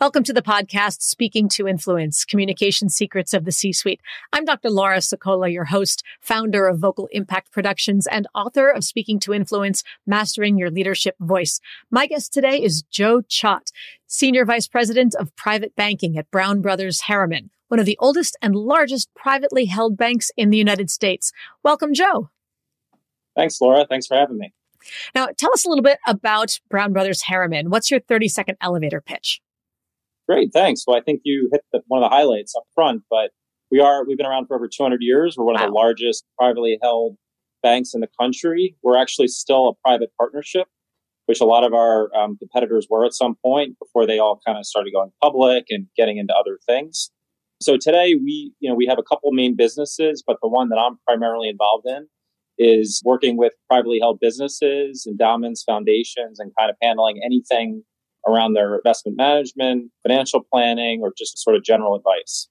Welcome to the podcast, Speaking to Influence, Communication Secrets of the C-Suite. I'm Dr. Laura Sicola, your host, founder of Vocal Impact Productions and author of Speaking to Influence, Mastering Your Leadership Voice. My guest today is Joe Chott, Senior Vice President of Private Banking at Brown Brothers Harriman, one of the oldest and largest privately held banks in the United States. Welcome, Joe. Thanks, Laura. Thanks for having me. Now, tell us a little bit about Brown Brothers Harriman. What's your 30 second elevator pitch? Great, thanks. Well, I think you hit the, one of the highlights up front, but we are we've been around for over 200 years. We're one wow. of the largest privately held banks in the country. We're actually still a private partnership, which a lot of our um, competitors were at some point before they all kind of started going public and getting into other things. So today we, you know, we have a couple main businesses, but the one that I'm primarily involved in is working with privately held businesses, endowments, foundations, and kind of handling anything around their investment management, financial planning, or just sort of general advice.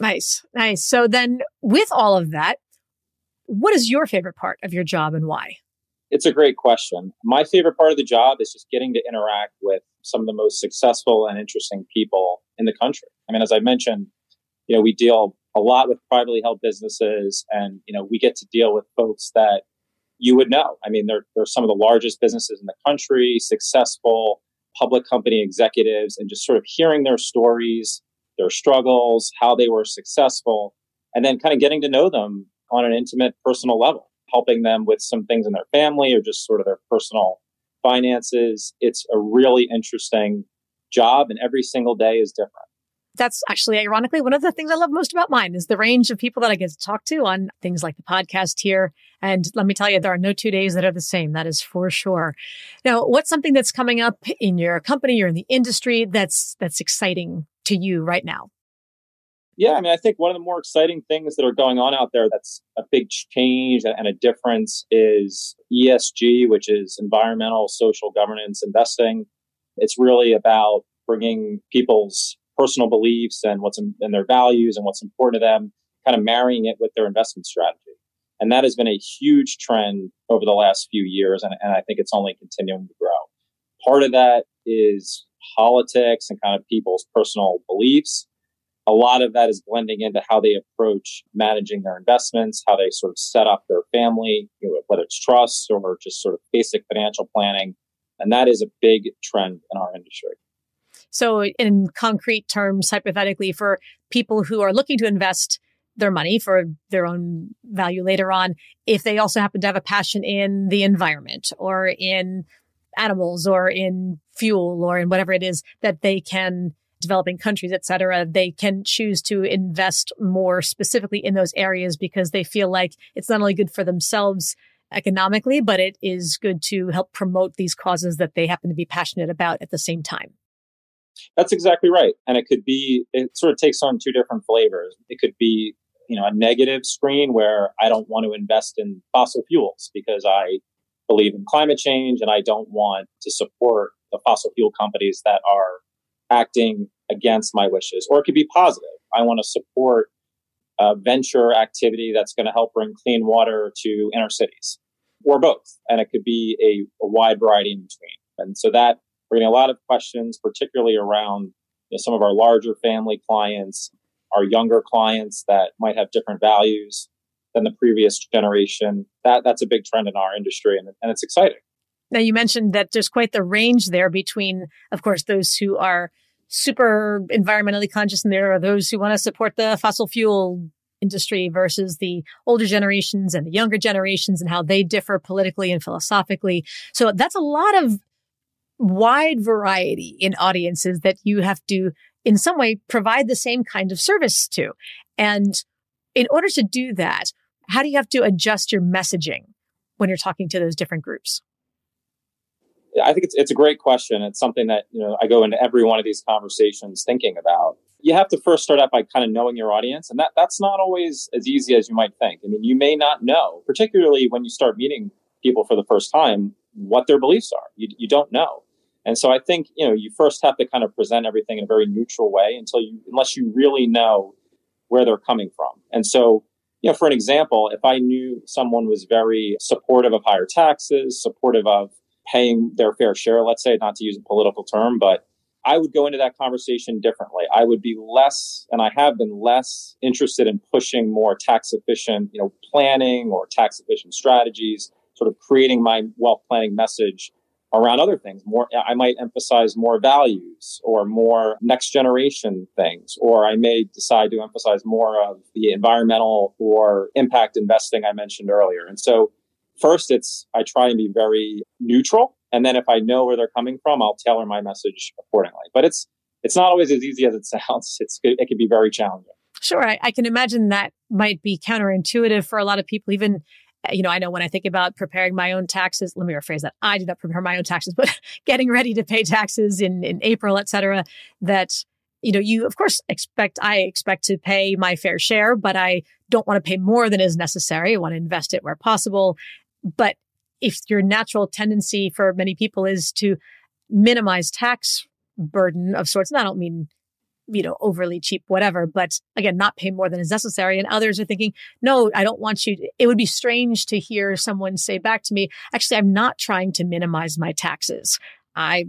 Nice, nice. So then, with all of that, what is your favorite part of your job and why? It's a great question. My favorite part of the job is just getting to interact with some of the most successful and interesting people in the country. I mean, as I mentioned, you know, we deal a lot with privately held businesses and, you know, we get to deal with folks that you would know. I mean, they're, they're some of the largest businesses in the country, successful, public company executives and just sort of hearing their stories, their struggles, how they were successful, and then kind of getting to know them on an intimate personal level, helping them with some things in their family or just sort of their personal finances. It's a really interesting job, and every single day is different that's actually ironically one of the things I love most about mine is the range of people that I get to talk to on things like the podcast here. And let me tell you, there are no two days that are the same. That is for sure. Now, what's something that's coming up in your company or in the industry that's that's exciting to you right now? Yeah, I mean, I think one of the more exciting things that are going on out there that's a big change and a difference is ESG, which is environmental, social governance investing. It's really about bringing people's personal beliefs and what's in, and their values and what's important to them, kind of marrying it with their investment strategy. And that has been a huge trend over the last few years. And, and I think it's only continuing to grow. Part of that is politics and kind of people's personal beliefs. A lot of that is blending into how they approach managing their investments, how they sort of set up their family, you know, whether it's trusts or just sort of basic financial planning. And that is a big trend in our industry. So, in concrete terms, hypothetically, for people who are looking to invest their money for their own value later on, if they also happen to have a passion in the environment or in animals or in fuel or in whatever it is that they can developing countries, et cetera, they can choose to invest more specifically in those areas because they feel like it's not only good for themselves economically, but it is good to help promote these causes that they happen to be passionate about at the same time. That's exactly right. And it could be, it sort of takes on two different flavors. It could be, you know, a negative screen where I don't want to invest in fossil fuels because I believe in climate change and I don't want to support the fossil fuel companies that are acting against my wishes. Or it could be positive. I want to support a venture activity that's going to help bring clean water to inner cities or both. And it could be a, a wide variety in between. And so that we're getting a lot of questions, particularly around you know, some of our larger family clients, our younger clients that might have different values than the previous generation. That that's a big trend in our industry, and, and it's exciting. Now, you mentioned that there's quite the range there between, of course, those who are super environmentally conscious, and there are those who want to support the fossil fuel industry versus the older generations and the younger generations and how they differ politically and philosophically. So that's a lot of wide variety in audiences that you have to, in some way, provide the same kind of service to. And in order to do that, how do you have to adjust your messaging when you're talking to those different groups? I think it's it's a great question. It's something that you know I go into every one of these conversations thinking about. You have to first start out by kind of knowing your audience, and that that's not always as easy as you might think. I mean, you may not know, particularly when you start meeting people for the first time, what their beliefs are. You you don't know, and so I think you know you first have to kind of present everything in a very neutral way until you unless you really know where they're coming from. And so you know, for an example, if I knew someone was very supportive of higher taxes, supportive of paying their fair share, let's say, not to use a political term, but I would go into that conversation differently. I would be less, and I have been less interested in pushing more tax efficient, you know, planning or tax efficient strategies, sort of creating my wealth planning message around other things. More, I might emphasize more values or more next generation things, or I may decide to emphasize more of the environmental or impact investing I mentioned earlier. And so, first, it's I try and be very neutral, and then if I know where they're coming from, I'll tailor my message accordingly. But it's it's not always as easy as it sounds. It's it can be very challenging. Sure, I, I can imagine that might be counterintuitive for a lot of people, even you know, I know when I think about preparing my own taxes, let me rephrase that. I do not prepare my own taxes, but getting ready to pay taxes in, in April, et cetera, that, you know, you of course expect, I expect to pay my fair share, but I don't want to pay more than is necessary. I want to invest it where possible. But if your natural tendency for many people is to minimize tax burden of sorts, and I don't mean you know, overly cheap, whatever, but again, not pay more than is necessary. And others are thinking, no, I don't want you. To, it would be strange to hear someone say back to me, actually, I'm not trying to minimize my taxes. I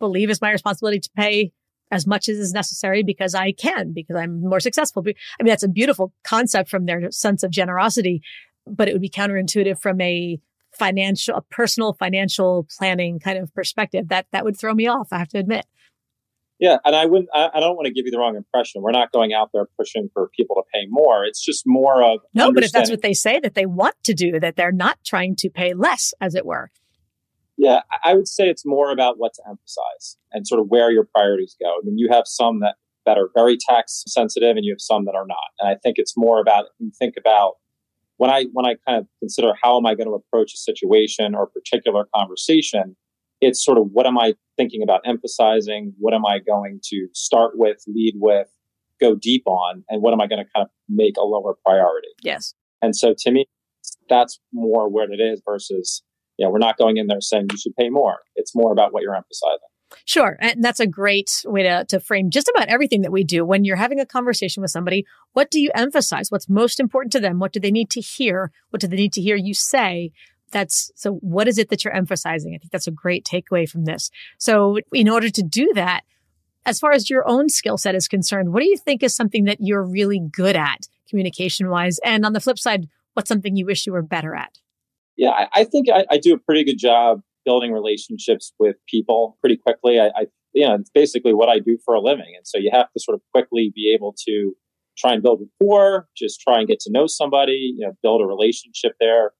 believe it's my responsibility to pay as much as is necessary because I can, because I'm more successful. I mean, that's a beautiful concept from their sense of generosity, but it would be counterintuitive from a financial, a personal financial planning kind of perspective. That, that would throw me off, I have to admit. Yeah, and I wouldn't. I, I, don't want to give you the wrong impression. We're not going out there pushing for people to pay more. It's just more of no. But if that's what they say that they want to do, that they're not trying to pay less, as it were. Yeah, I would say it's more about what to emphasize and sort of where your priorities go. I mean, you have some that that are very tax sensitive, and you have some that are not. And I think it's more about you think about when I when I kind of consider how am I going to approach a situation or a particular conversation it's sort of what am I thinking about emphasizing? What am I going to start with, lead with, go deep on, and what am I going to kind of make a lower priority? Yes. And so to me, that's more where it is versus, you know, we're not going in there saying you should pay more. It's more about what you're emphasizing. Sure. And that's a great way to, to frame just about everything that we do. When you're having a conversation with somebody, what do you emphasize? What's most important to them? What do they need to hear? What do they need to hear you say? That's so what is it that you're emphasizing? I think that's a great takeaway from this. So in order to do that, as far as your own skill set is concerned, what do you think is something that you're really good at communication wise? And on the flip side, what's something you wish you were better at? Yeah, I, I think I, I, do a pretty good job building relationships with people pretty quickly. I, I, you know, it's basically what I do for a living. And so you have to sort of quickly be able to try and build rapport, just try and get to know somebody, you know, build a relationship there.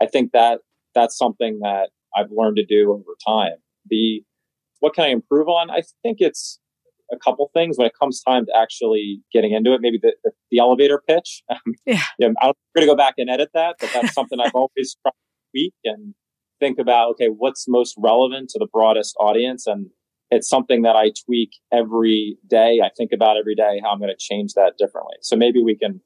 I think that that's something that I've learned to do over time. The what can I improve on? I think it's a couple things when it comes time to actually getting into it. Maybe the, the, the elevator pitch. Um, yeah. yeah, I'm going to go back and edit that, but that's something I've always tried to tweak and think about. Okay, what's most relevant to the broadest audience, and it's something that I tweak every day. I think about every day how I'm going to change that differently. So maybe we can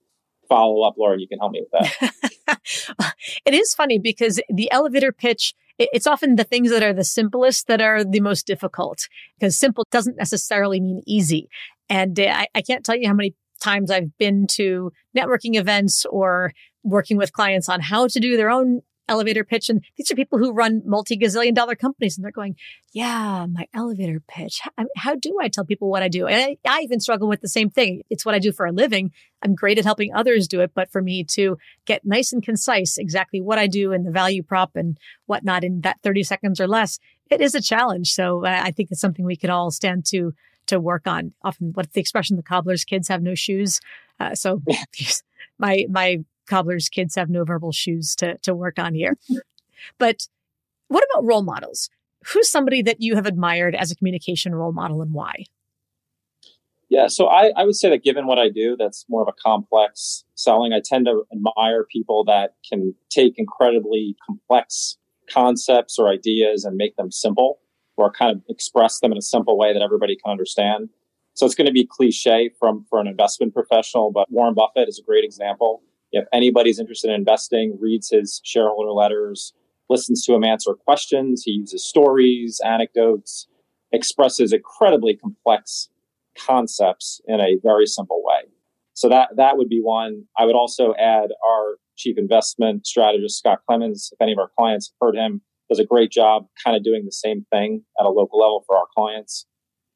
follow up, Laura. You can help me with that. it is funny because the elevator pitch, it's often the things that are the simplest that are the most difficult because simple doesn't necessarily mean easy. And uh, I, I can't tell you how many times I've been to networking events or working with clients on how to do their own elevator pitch. And these are people who run multi gazillion dollar companies and they're going, yeah, my elevator pitch. How, how do I tell people what I do? And I, I, even struggle with the same thing. It's what I do for a living. I'm great at helping others do it. But for me to get nice and concise, exactly what I do and the value prop and whatnot in that 30 seconds or less, it is a challenge. So uh, I think it's something we could all stand to to work on. Often, what's the expression? The cobbler's kids have no shoes. Uh, so my my cobbler's kids have no verbal shoes to, to work on here. But what about role models? Who's somebody that you have admired as a communication role model and why? Yeah, so I, I would say that given what I do, that's more of a complex selling. I tend to admire people that can take incredibly complex concepts or ideas and make them simple or kind of express them in a simple way that everybody can understand. So it's going to be cliche from for an investment professional, but Warren Buffett is a great example. If anybody's interested in investing, reads his shareholder letters, listens to him answer questions, he uses stories, anecdotes, expresses incredibly complex concepts in a very simple way. So that that would be one. I would also add our chief investment strategist Scott Clemons. If any of our clients have heard him, does a great job kind of doing the same thing at a local level for our clients.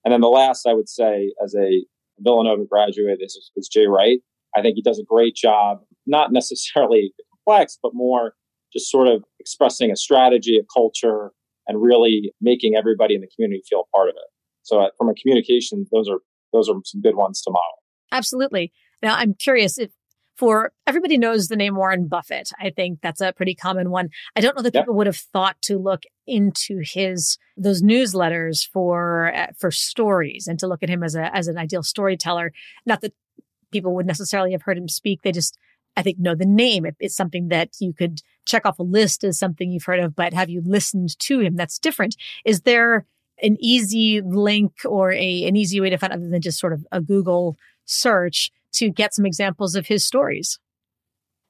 And then the last I would say as a Villanova graduate is, is Jay Wright. I think he does a great job, not necessarily complex, but more just sort of expressing a strategy, a culture, and really making everybody in the community feel part of it. So uh, from a communication, those are those are some good ones to model. Absolutely. Now I'm curious if for everybody knows the name Warren Buffett. I think that's a pretty common one. I don't know that yep. people would have thought to look into his those newsletters for uh, for stories and to look at him as a as an ideal storyteller. Not that people would necessarily have heard him speak. They just I think know the name. It, it's something that you could check off a list as something you've heard of, but have you listened to him? That's different. Is there an easy link or a an easy way to find other than just sort of a Google search to get some examples of his stories?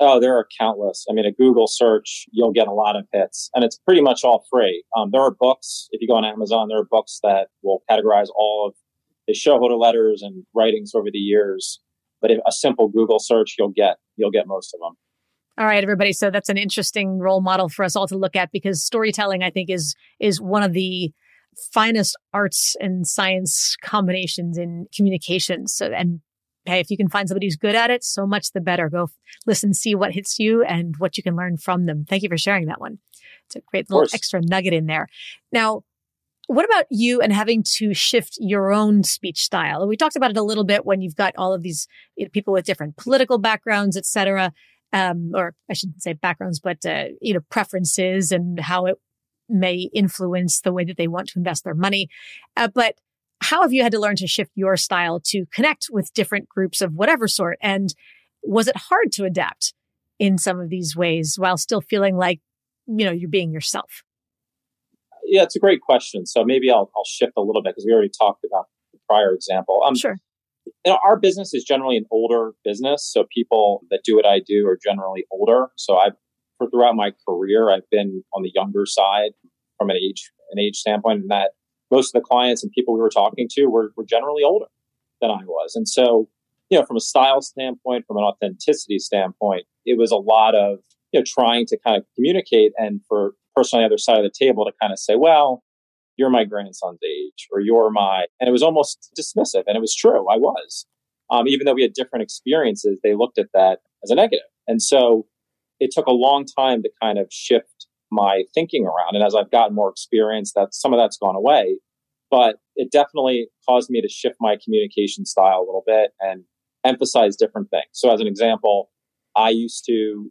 Oh, there are countless. I mean, a Google search, you'll get a lot of hits, and it's pretty much all free. Um, there are books. If you go on Amazon, there are books that will categorize all of his shareholder letters and writings over the years. But if a simple Google search, you'll get you'll get most of them. All right, everybody. So that's an interesting role model for us all to look at because storytelling, I think, is is one of the finest arts and science combinations in communications. So, and hey, if you can find somebody who's good at it, so much the better. Go listen, see what hits you and what you can learn from them. Thank you for sharing that one. It's a great little extra nugget in there. Now, what about you and having to shift your own speech style? We talked about it a little bit when you've got all of these people with different political backgrounds, et cetera. Um, or I shouldn't say backgrounds, but, uh, you know, preferences and how it may influence the way that they want to invest their money. Uh, but how have you had to learn to shift your style to connect with different groups of whatever sort? And was it hard to adapt in some of these ways while still feeling like, you know, you're being yourself? Yeah, it's a great question. So maybe I'll, I'll shift a little bit because we already talked about the prior example. Um, sure. You know, our business is generally an older business. So people that do what I do are generally older. So I've, for throughout my career, I've been on the younger side from an age, an age standpoint. And that most of the clients and people we were talking to were, were generally older than I was. And so, you know, from a style standpoint, from an authenticity standpoint, it was a lot of, you know, trying to kind of communicate and for person on the other side of the table to kind of say, well, you're my grandson's age or you're my, and it was almost dismissive. And it was true. I was. Um, even though we had different experiences, they looked at that as a negative. And so it took a long time to kind of shift my thinking around. And as I've gotten more experience, that some of that's gone away. But it definitely caused me to shift my communication style a little bit and emphasize different things. So as an example, I used to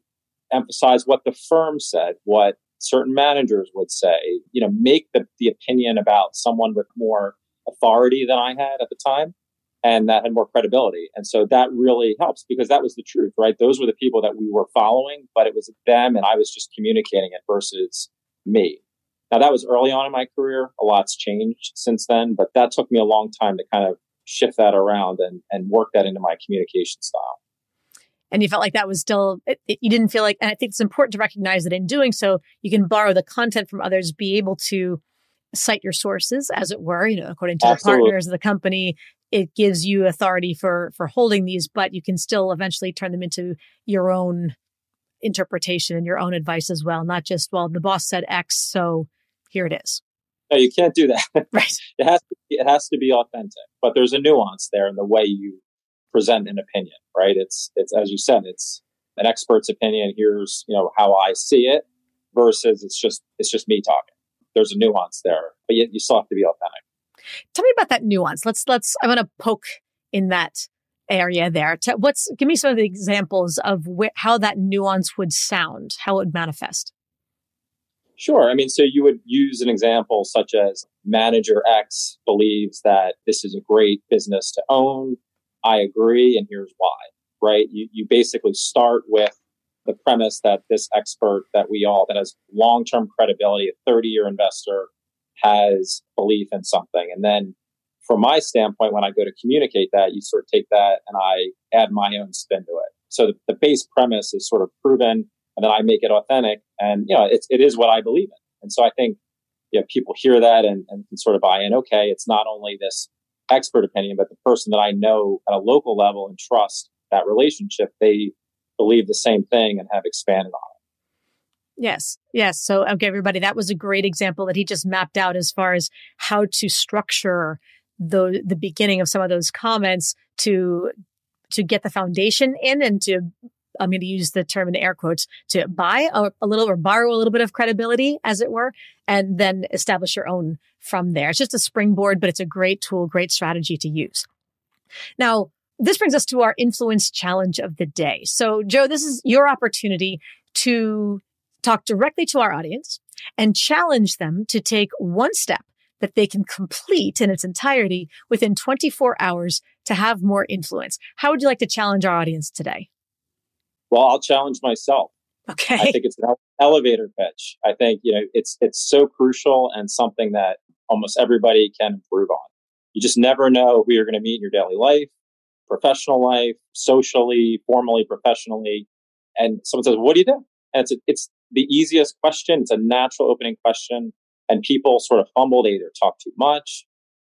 emphasize what the firm said, what certain managers would say, you know, make the, the opinion about someone with more authority than I had at the time and that had more credibility. And so that really helps because that was the truth, right? Those were the people that we were following, but it was them and I was just communicating it versus me. Now that was early on in my career. A lot's changed since then, but that took me a long time to kind of shift that around and, and work that into my communication style. And you felt like that was still, it, it, you didn't feel like, and I think it's important to recognize that in doing so, you can borrow the content from others, be able to cite your sources, as it were, you know, according to Absolutely. the partners of the company, it gives you authority for for holding these, but you can still eventually turn them into your own interpretation and your own advice as well, not just well the boss said X, so here it is. No, you can't do that. Right. it has to be, it has to be authentic, but there's a nuance there in the way you present an opinion, right? It's it's as you said, it's an expert's opinion. Here's you know how I see it versus it's just it's just me talking. There's a nuance there, but yet you still have to be authentic. Tell me about that nuance. Let's let's. I want to poke in that area there. what's give me some of the examples of wh- how that nuance would sound, how it would manifest. Sure. I mean, so you would use an example such as manager X believes that this is a great business to own. I agree, and here's why. Right? You you basically start with the premise that this expert that we all that has long-term credibility, a 30-year investor has belief in something. And then from my standpoint, when I go to communicate that, you sort of take that and I add my own spin to it. So the, the base premise is sort of proven and then I make it authentic. And, you know, it's, it is what I believe in. And so I think, you know, people hear that and, and sort of buy in. Okay. It's not only this expert opinion, but the person that I know at a local level and trust that relationship, they believe the same thing and have expanded on it. Yes. Yes. So, okay, everybody, that was a great example that he just mapped out as far as how to structure the, the beginning of some of those comments to, to get the foundation in and to I'm going to use the term in air quotes to buy a, a, little or borrow a little bit of credibility, as it were, and then establish your own from there. It's just a springboard, but it's a great tool, great strategy to use. Now, this brings us to our influence challenge of the day. So, Joe, this is your opportunity to talk directly to our audience and challenge them to take one step that they can complete in its entirety within 24 hours to have more influence. How would you like to challenge our audience today? Well, I'll challenge myself. Okay. I think it's an elevator pitch. I think, you know, it's it's so crucial and something that almost everybody can improve on. You just never know who you're going to meet in your daily life, professional life, socially, formally, professionally. And someone says, "What do you do?" And it's a, it's the easiest question. It's a natural opening question, and people sort of fumble. They either talk too much,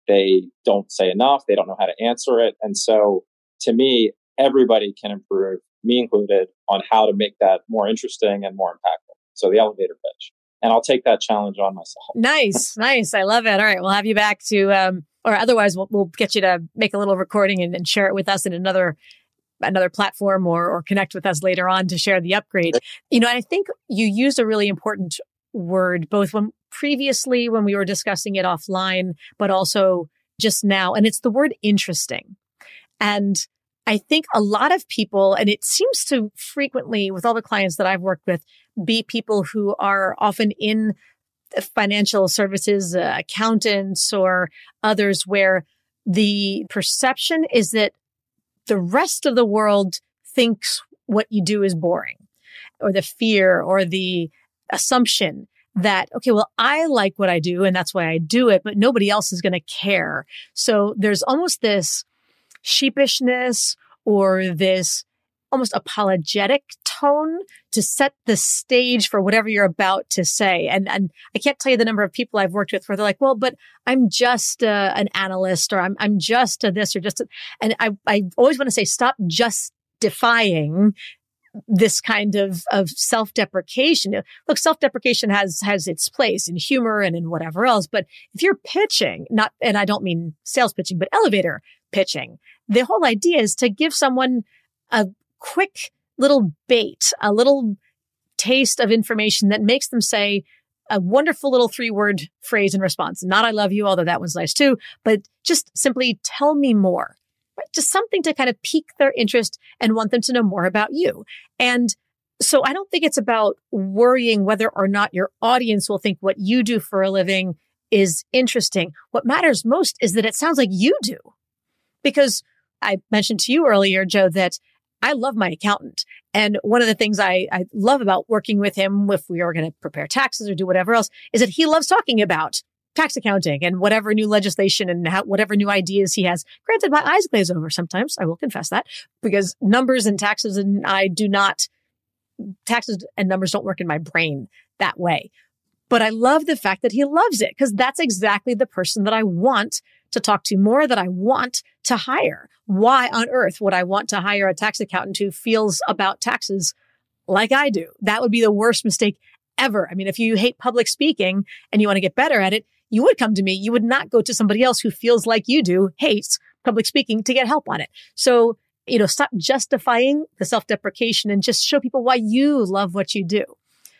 they don't say enough, they don't know how to answer it. And so, to me, everybody can improve me included, on how to make that more interesting and more impactful. So the elevator pitch. And I'll take that challenge on myself. Nice, nice. I love it. All right, we'll have you back to, um, or otherwise, we'll, we'll get you to make a little recording and, and share it with us in another another platform or or connect with us later on to share the upgrade. You know, I think you used a really important word both when previously when we were discussing it offline, but also just now, and it's the word interesting. And I think a lot of people, and it seems to frequently with all the clients that I've worked with, be people who are often in financial services, uh, accountants or others where the perception is that the rest of the world thinks what you do is boring or the fear or the assumption that, okay, well, I like what I do and that's why I do it, but nobody else is going to care. So there's almost this sheepishness or this almost apologetic tone to set the stage for whatever you're about to say. And, and I can't tell you the number of people I've worked with where they're like, well, but I'm just uh, an analyst or I'm, I'm just a this or just, a, and I, I always want to say, stop justifying this kind of, of self-deprecation. Look, self-deprecation has, has its place in humor and in whatever else. But if you're pitching, not, and I don't mean sales pitching, but elevator pitching. The whole idea is to give someone a quick little bait, a little taste of information that makes them say a wonderful little three word phrase in response. Not I love you, although that one's nice too, but just simply tell me more. Right? Just something to kind of pique their interest and want them to know more about you. And so I don't think it's about worrying whether or not your audience will think what you do for a living is interesting. What matters most is that it sounds like you do. Because I mentioned to you earlier, Joe, that I love my accountant. And one of the things I, I love about working with him, if we are going to prepare taxes or do whatever else, is that he loves talking about tax accounting and whatever new legislation and how, whatever new ideas he has. Granted, my eyes glaze over sometimes. I will confess that because numbers and taxes and I do not, taxes and numbers don't work in my brain that way. But I love the fact that he loves it because that's exactly the person that I want to talk to more that I want to hire. Why on earth would I want to hire a tax accountant who feels about taxes like I do? That would be the worst mistake ever. I mean, if you hate public speaking and you want to get better at it, you would come to me. You would not go to somebody else who feels like you do, hates public speaking to get help on it. So, you know, stop justifying the self deprecation and just show people why you love what you do.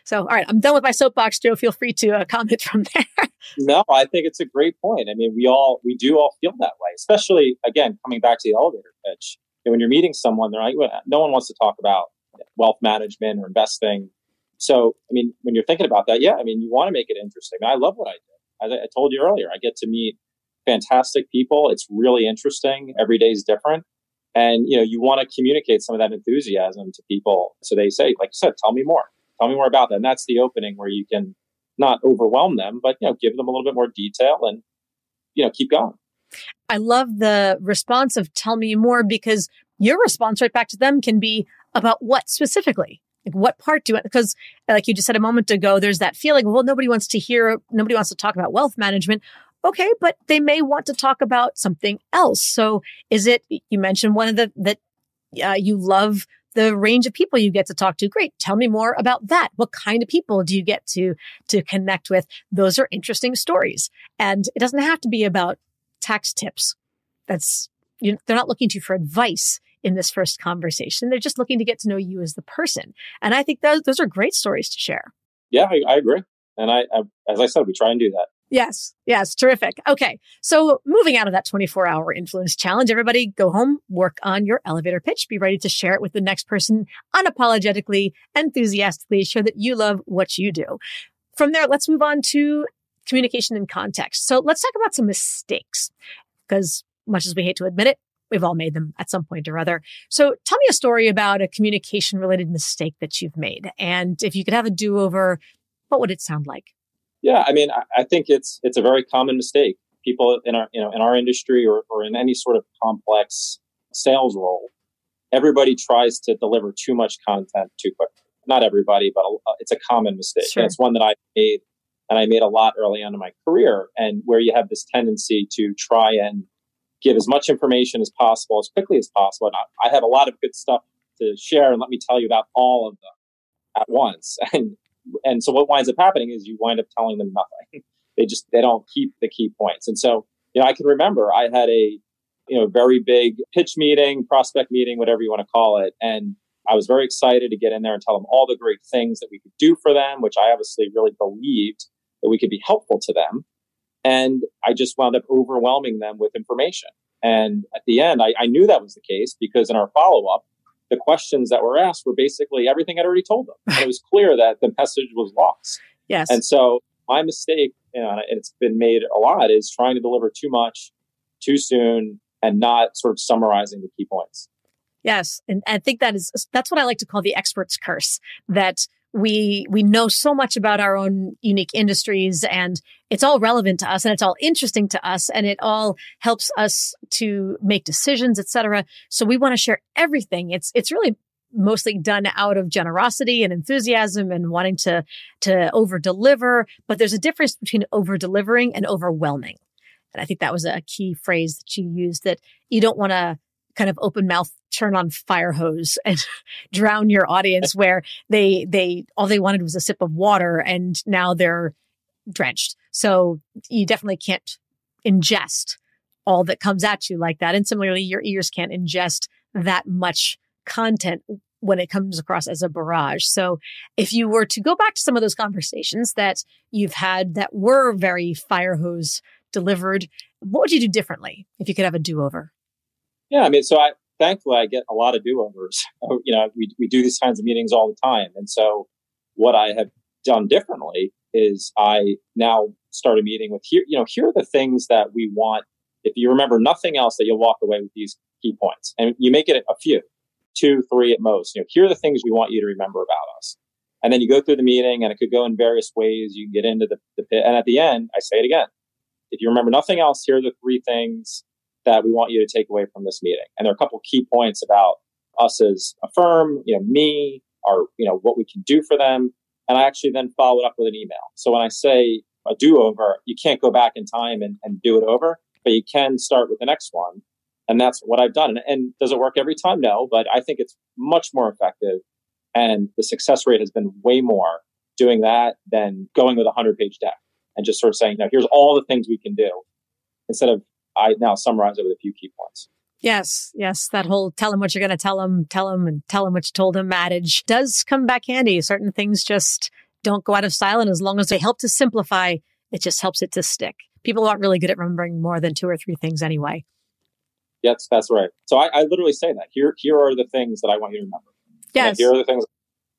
So, all right, I'm done with my soapbox, Joe. Feel free to uh, comment from there. no, I think it's a great point. I mean, we all we do all feel that way, especially again coming back to the elevator pitch. And when you're meeting someone, they're like, no one wants to talk about wealth management or investing. So, I mean, when you're thinking about that, yeah, I mean, you want to make it interesting. I love what I do. As I told you earlier, I get to meet fantastic people. It's really interesting. Every day is different. And, you know, you want to communicate some of that enthusiasm to people. So they say, like you said, tell me more. Tell me more about that. And that's the opening where you can not overwhelm them, but, you know, give them a little bit more detail and, you know, keep going. I love the response of tell me more because your response right back to them can be about what specifically? Like what part do you, because like you just said a moment ago, there's that feeling, well, nobody wants to hear, nobody wants to talk about wealth management. Okay, but they may want to talk about something else. So is it, you mentioned one of the, that uh, you love the range of people you get to talk to. Great. Tell me more about that. What kind of people do you get to, to connect with? Those are interesting stories. And it doesn't have to be about tax tips. That's, you know, they're not looking to you for advice in this first conversation. They're just looking to get to know you as the person. And I think those, those are great stories to share. Yeah, I, I agree. And I, I, as I said, we try and do that. Yes. Yes. Terrific. Okay. So moving out of that 24 hour influence challenge, everybody go home, work on your elevator pitch, be ready to share it with the next person unapologetically, enthusiastically, show that you love what you do. From there, let's move on to communication and context. So let's talk about some mistakes because much as we hate to admit it, we've all made them at some point or other. So tell me a story about a communication related mistake that you've made. And if you could have a do over, what would it sound like? Yeah, I mean, I think it's it's a very common mistake. People in our you know in our industry or, or in any sort of complex sales role, everybody tries to deliver too much content too quickly. Not everybody, but it's a common mistake. Sure. And it's one that I made, and I made a lot early on in my career, and where you have this tendency to try and give as much information as possible as quickly as possible. And I, I have a lot of good stuff to share, and let me tell you about all of them at once. And and so what winds up happening is you wind up telling them nothing. they just they don't keep the key points. And so you know, I can remember I had a you know very big pitch meeting, prospect meeting, whatever you want to call it, and I was very excited to get in there and tell them all the great things that we could do for them, which I obviously really believed that we could be helpful to them. And I just wound up overwhelming them with information. And at the end, I, I knew that was the case because in our follow up, the questions that were asked were basically everything I'd already told them. And it was clear that the message was lost. Yes. And so my mistake, you know, and it's been made a lot, is trying to deliver too much too soon and not sort of summarizing the key points. Yes. And I think that is, that's what I like to call the expert's curse that we we know so much about our own unique industries and it's all relevant to us and it's all interesting to us and it all helps us to make decisions etc so we want to share everything. It's it's really mostly done out of generosity and enthusiasm and wanting to to over deliver but there's a difference between over delivering and overwhelming. And i think that was a key phrase that you used that you don't want to kind of open mouth turn on fire hose and drown your audience where they they all they wanted was a sip of water and now they're drenched. So you definitely can't ingest all that comes at you like that. And similarly, your ears can't ingest that much content when it comes across as a barrage. So if you were to go back to some of those conversations that you've had that were very fire hose delivered, what would you do differently if you could have a do over? Yeah, I mean, so I thankfully I get a lot of do overs. Oh, you know, we we do these kinds of meetings all the time, and so what I have done differently is I now start a meeting with here. You know, here are the things that we want. If you remember nothing else, that you'll walk away with these key points, and you make it a few, two, three at most. You know, here are the things we want you to remember about us. And then you go through the meeting, and it could go in various ways. You can get into the, the pit, and at the end, I say it again. If you remember nothing else, here are the three things that we want you to take away from this meeting. And there are a couple key points about us as a firm, you know, me, our, you know, what we can do for them. And I actually then follow it up with an email. So when I say a do over, you can't go back in time and, and do it over, but you can start with the next one. And that's what I've done. And, and does it work every time? No, but I think it's much more effective. And the success rate has been way more doing that than going with a 100 page deck and just sort of saying, now here's all the things we can do instead of I now summarize it with a few key points. Yes, yes. That whole tell him what you're going to tell him, tell him and tell him what you told him adage does come back handy. Certain things just don't go out of style. And as long as they help to simplify, it just helps it to stick. People aren't really good at remembering more than two or three things anyway. Yes, that's right. So I, I literally say that. Here, here are the things that I want you to remember. Yes. here are the things.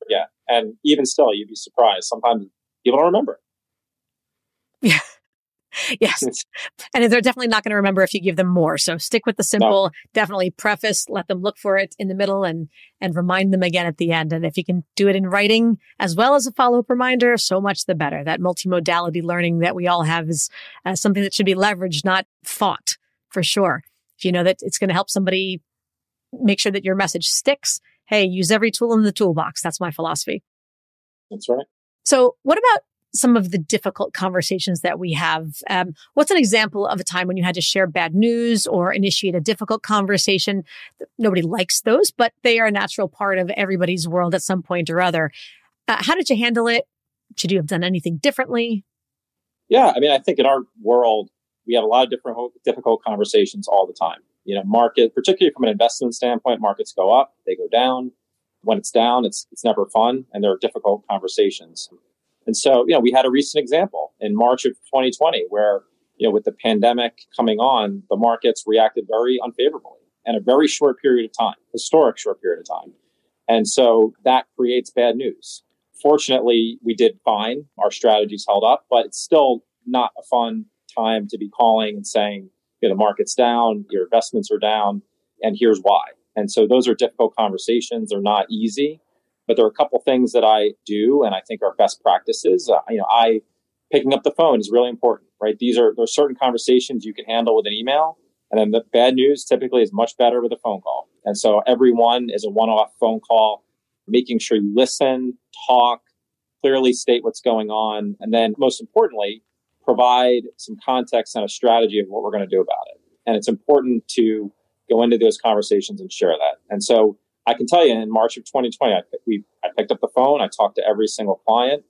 Yeah. And even still, you'd be surprised. Sometimes people don't remember Yeah. yes. And they're definitely not going to remember if you give them more. So stick with the simple, no. definitely preface, let them look for it in the middle and, and remind them again at the end. And if you can do it in writing as well as a follow up reminder, so much the better. That multimodality learning that we all have is uh, something that should be leveraged, not fought for sure. If you know that it's going to help somebody make sure that your message sticks, hey, use every tool in the toolbox. That's my philosophy. That's right. So what about some of the difficult conversations that we have. Um, what's an example of a time when you had to share bad news or initiate a difficult conversation? Nobody likes those, but they are a natural part of everybody's world at some point or other. Uh, how did you handle it? Should you have done anything differently? Yeah, I mean, I think in our world, we have a lot of different difficult conversations all the time. You know, market, particularly from an investment standpoint, markets go up, they go down. When it's down, it's it's never fun, and there are difficult conversations. And so, you know, we had a recent example in March of 2020 where, you know, with the pandemic coming on, the markets reacted very unfavorably in a very short period of time, historic short period of time. And so that creates bad news. Fortunately, we did fine. Our strategies held up, but it's still not a fun time to be calling and saying, you know, the market's down, your investments are down, and here's why. And so those are difficult conversations. They're not easy. But there are a couple things that I do, and I think are best practices. Uh, you know, I picking up the phone is really important, right? These are there are certain conversations you can handle with an email, and then the bad news typically is much better with a phone call. And so every one is a one-off phone call, making sure you listen, talk, clearly state what's going on, and then most importantly, provide some context and a strategy of what we're going to do about it. And it's important to go into those conversations and share that. And so I can tell you in March of 2020, I, we, I picked up the phone, I talked to every single client,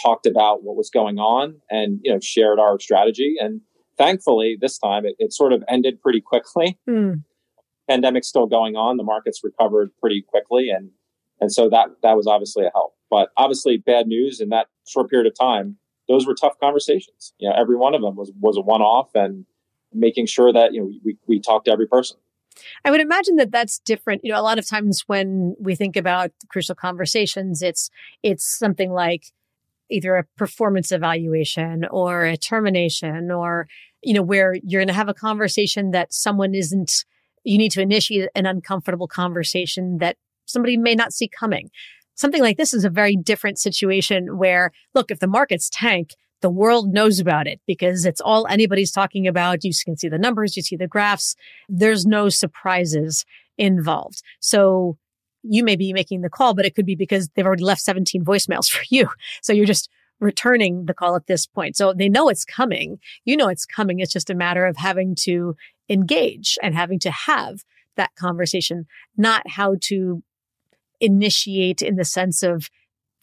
talked about what was going on and, you know, shared our strategy. And thankfully this time it, it sort of ended pretty quickly. Mm. Pandemic's still going on. The markets recovered pretty quickly. And, and so that, that was obviously a help, but obviously bad news in that short period of time. Those were tough conversations. You know, every one of them was, was a one off and making sure that, you know, we, we talked to every person. I would imagine that that's different. You know, a lot of times when we think about crucial conversations, it's it's something like either a performance evaluation or a termination or you know where you're going to have a conversation that someone isn't you need to initiate an uncomfortable conversation that somebody may not see coming. Something like this is a very different situation where look, if the markets tank, the world knows about it because it's all anybody's talking about. You can see the numbers, you see the graphs. There's no surprises involved. So you may be making the call, but it could be because they've already left 17 voicemails for you. So you're just returning the call at this point. So they know it's coming. You know it's coming. It's just a matter of having to engage and having to have that conversation, not how to initiate in the sense of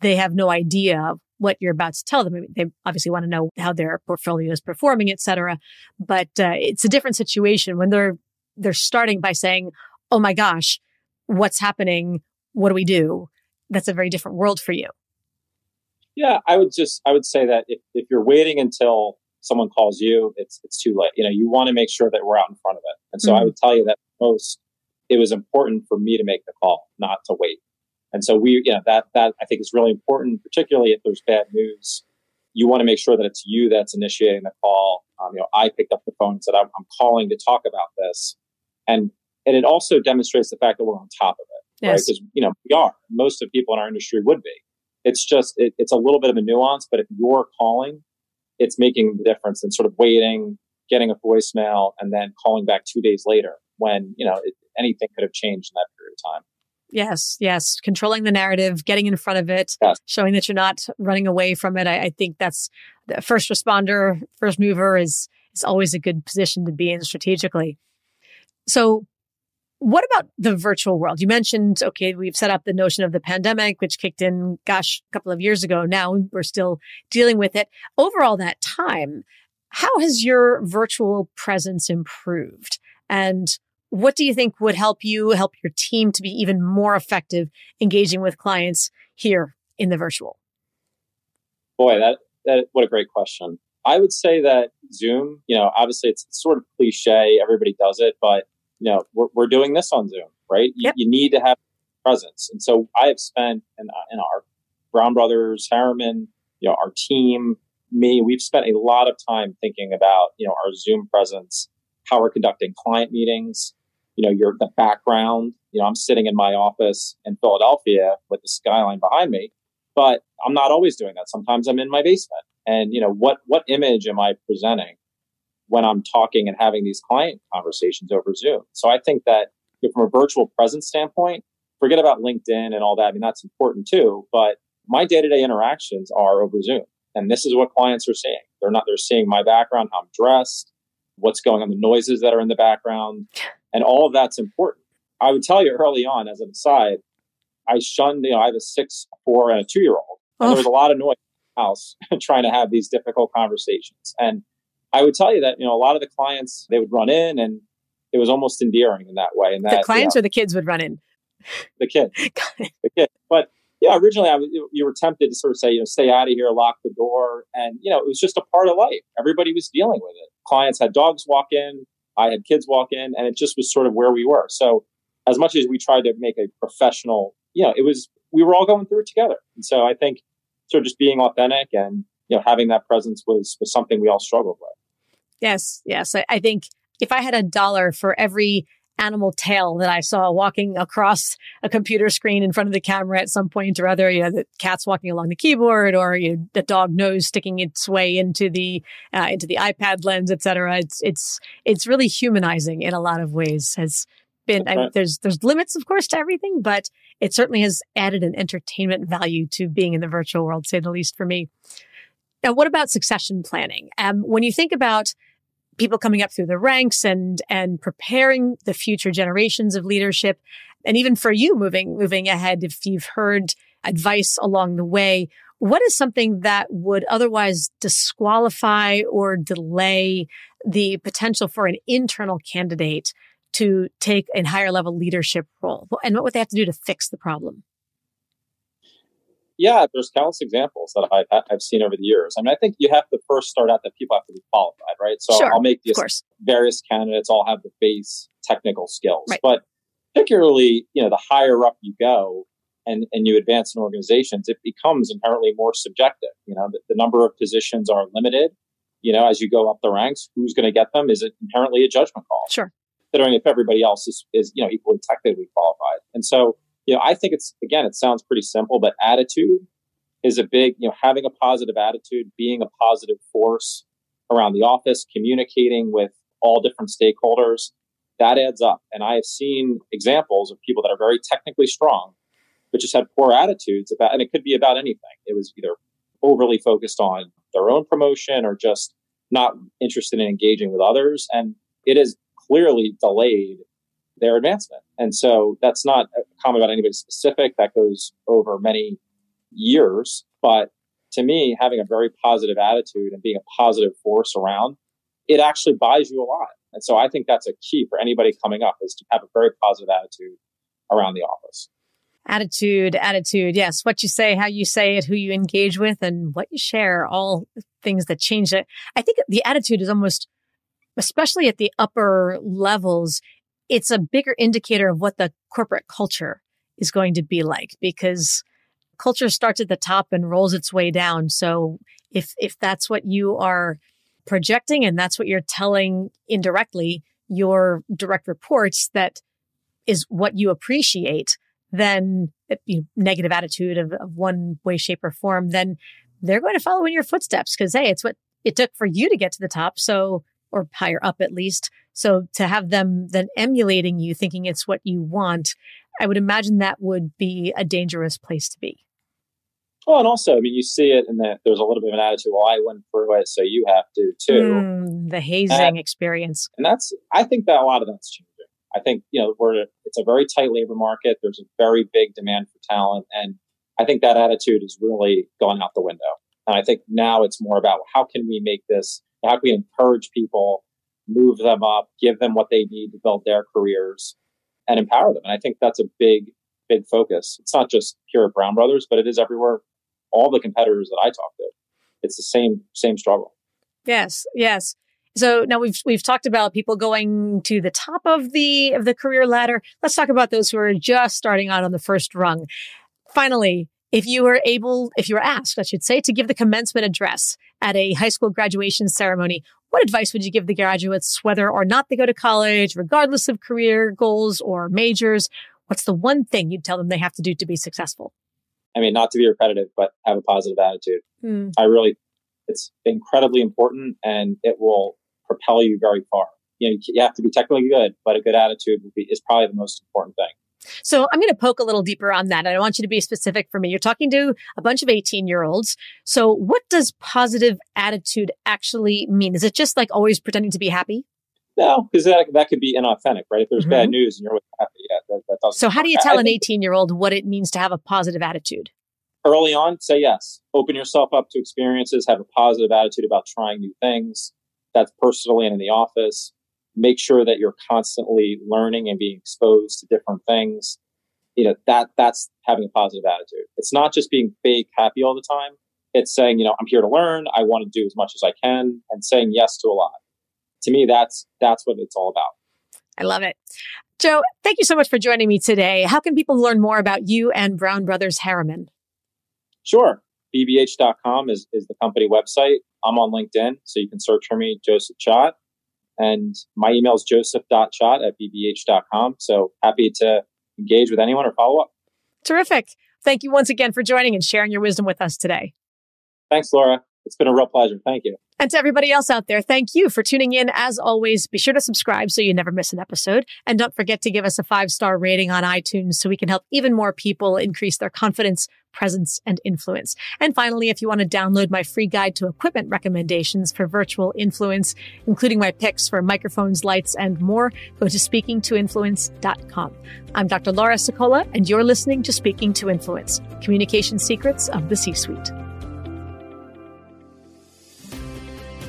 they have no idea what you're about to tell them. I mean, they obviously want to know how their portfolio is performing, et cetera. But uh, it's a different situation when they're they're starting by saying, "Oh my gosh, what's happening? What do we do?" That's a very different world for you. Yeah, I would just I would say that if, if you're waiting until someone calls you, it's it's too late. You know, you want to make sure that we're out in front of it. And so mm-hmm. I would tell you that most it was important for me to make the call, not to wait. And so we, you know, that, that I think is really important, particularly if there's bad news. You want to make sure that it's you that's initiating the call. Um, you know, I picked up the phone and said, I'm, I'm, calling to talk about this. And, and it also demonstrates the fact that we're on top of it, yes. right? Because, you know, we are. Most of people in our industry would be. It's just, it, it's a little bit of a nuance, but if you're calling, it's making the difference in sort of waiting, getting a voicemail, and then calling back two days later when, you know, it, anything could have changed in that period of time. Yes, yes. Controlling the narrative, getting in front of it, yes. showing that you're not running away from it. I, I, think that's the first responder, first mover is is always a good position to be in strategically. So what about the virtual world? You mentioned, okay, we've set up the notion of the pandemic, which kicked in, gosh, a couple of years ago. Now we're still dealing with it. Over all that time, how has your virtual presence improved? And what do you think would help you help your team to be even more effective engaging with clients here in the virtual? Boy, that, that what a great question. I would say that Zoom, you know, obviously it's sort of cliche, everybody does it, but you know, we're, we're doing this on Zoom, right? Yep. You, you need to have presence. And so I have spent in, in our Brown Brothers, Harriman, you know, our team, me, we've spent a lot of time thinking about, you know, our Zoom presence, how we're conducting client meetings, you know, your the background. You know, I'm sitting in my office in Philadelphia with the skyline behind me, but I'm not always doing that. Sometimes I'm in my basement. And, you know, what what image am I presenting when I'm talking and having these client conversations over Zoom? So I think that you know, from a virtual presence standpoint, forget about LinkedIn and all that. I mean, that's important too, but my day-to-day interactions are over Zoom. And this is what clients are seeing. They're not, they're seeing my background, how I'm dressed, what's going on, the noises that are in the background, and all of that's important. I would tell you early on, as an aside, I shunned, you know, I have a six, four, and a two year old. And oh. there was a lot of noise in the house trying to have these difficult conversations. And I would tell you that, you know, a lot of the clients, they would run in and it was almost endearing in that way. And that, the clients you know, or the kids would run in? The kid. the kid. But yeah, originally I was, you were tempted to sort of say, you know, stay out of here, lock the door. And, you know, it was just a part of life. Everybody was dealing with it. Clients had dogs walk in, I had kids walk in, and it just was sort of where we were. So, as much as we tried to make a professional, you know, it was, we were all going through it together. And so I think sort of just being authentic and, you know, having that presence was, was something we all struggled with. Yes. Yes. I, I think if I had a dollar for every animal tail that I saw walking across a computer screen in front of the camera at some point or other. You know, the cat's walking along the keyboard, or you know, the dog nose sticking its way into the uh, into the iPad lens, etc. It's it's it's really humanizing in a lot of ways. Has been I, there's there's limits, of course, to everything, but it certainly has added an entertainment value to being in the virtual world, say the least, for me. Now, what about succession planning? Um, when you think about people coming up through the ranks and and preparing the future generations of leadership. And even for you moving moving ahead if you've heard advice along the way what is something that would otherwise disqualify or delay the potential for an internal candidate to take a higher level leadership role? And what would they have to do to fix the problem yeah, there's countless examples that I've, I've seen over the years. I mean, I think you have to first start out that people have to be qualified, right? So sure, I'll make these various candidates all have the base technical skills, right. but particularly, you know, the higher up you go and, and you advance in organizations, it becomes inherently more subjective. You know, the, the number of positions are limited. You know, as you go up the ranks, who's going to get them? Is it inherently a judgment call? Sure. Considering if everybody else is, is you know, equally technically qualified. And so you know, I think it's again, it sounds pretty simple, but attitude is a big, you know, having a positive attitude, being a positive force around the office, communicating with all different stakeholders, that adds up. And I have seen examples of people that are very technically strong, but just had poor attitudes about, and it could be about anything. It was either overly focused on their own promotion or just not interested in engaging with others. And it has clearly delayed their advancement. And so that's not a comment about anybody specific. That goes over many years. But to me, having a very positive attitude and being a positive force around, it actually buys you a lot. And so I think that's a key for anybody coming up is to have a very positive attitude around the office. Attitude, attitude. Yes. What you say, how you say it, who you engage with, and what you share, all things that change it. I think the attitude is almost, especially at the upper levels, it's a bigger indicator of what the corporate culture is going to be like because culture starts at the top and rolls its way down. So if if that's what you are projecting and that's what you're telling indirectly your direct reports that is what you appreciate, then you know, negative attitude of, of one way, shape, or form, then they're going to follow in your footsteps because hey, it's what it took for you to get to the top. So or higher up at least. So to have them then emulating you, thinking it's what you want, I would imagine that would be a dangerous place to be. Well, and also, I mean, you see it in that there's a little bit of an attitude. Well, I went through it, so you have to too. Mm, the hazing and, experience, and that's. I think that a lot of that's changing. I think you know we're it's a very tight labor market. There's a very big demand for talent, and I think that attitude has really gone out the window. And I think now it's more about how can we make this how can we encourage people, move them up, give them what they need to build their careers and empower them? And I think that's a big, big focus. It's not just here at Brown Brothers, but it is everywhere. All the competitors that I talk to, it's the same, same struggle. Yes. Yes. So now we've we've talked about people going to the top of the of the career ladder. Let's talk about those who are just starting out on the first rung. Finally, if you were able, if you were asked, I should say, to give the commencement address at a high school graduation ceremony, what advice would you give the graduates, whether or not they go to college, regardless of career goals or majors? What's the one thing you'd tell them they have to do to be successful? I mean, not to be repetitive, but have a positive attitude. Hmm. I really, it's incredibly important and it will propel you very far. You know, you have to be technically good, but a good attitude be, is probably the most important thing. So I'm going to poke a little deeper on that. I want you to be specific for me. You're talking to a bunch of 18 year olds. So what does positive attitude actually mean? Is it just like always pretending to be happy? No, because that, that could be inauthentic, right? If there's mm-hmm. bad news and you're always happy, yeah, that, that doesn't. So how do you tell I, an 18 year old what it means to have a positive attitude? Early on, say yes. Open yourself up to experiences. Have a positive attitude about trying new things. That's personally and in the office make sure that you're constantly learning and being exposed to different things. You know, that that's having a positive attitude. It's not just being fake happy all the time. It's saying, you know, I'm here to learn. I want to do as much as I can and saying yes to a lot. To me, that's that's what it's all about. I love it. Joe, thank you so much for joining me today. How can people learn more about you and Brown Brothers Harriman? Sure. BBH.com is, is the company website. I'm on LinkedIn, so you can search for me, Joseph Chott. And my email is joseph.chott at bbh.com. So happy to engage with anyone or follow up. Terrific. Thank you once again for joining and sharing your wisdom with us today. Thanks, Laura. It's been a real pleasure. Thank you. And to everybody else out there, thank you for tuning in. As always, be sure to subscribe so you never miss an episode. And don't forget to give us a five star rating on iTunes so we can help even more people increase their confidence, presence, and influence. And finally, if you want to download my free guide to equipment recommendations for virtual influence, including my picks for microphones, lights, and more, go to speakingtoinfluence.com. I'm Dr. Laura Sicola, and you're listening to Speaking to Influence, Communication Secrets of the C-Suite.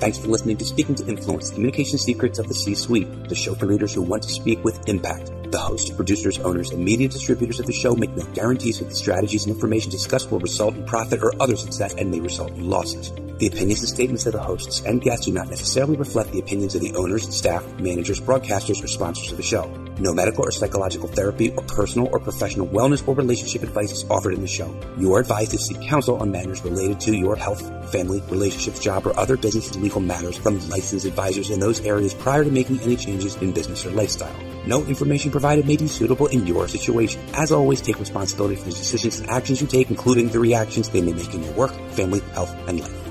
Thanks for listening to Speaking to Influence, Communication Secrets of the C-Suite, the show for leaders who want to speak with impact. The hosts, producers, owners, and media distributors of the show make no guarantees that the strategies and information discussed will result in profit or other success and may result in losses. The opinions and statements of the hosts and guests do not necessarily reflect the opinions of the owners, staff, managers, broadcasters, or sponsors of the show. No medical or psychological therapy or personal or professional wellness or relationship advice is offered in the show. You are advised to seek counsel on matters related to your health, family, relationships, job, or other business and legal matters from licensed advisors in those areas prior to making any changes in business or lifestyle. No information provided may be suitable in your situation. As always, take responsibility for the decisions and actions you take, including the reactions they may make in your work, family, health, and life.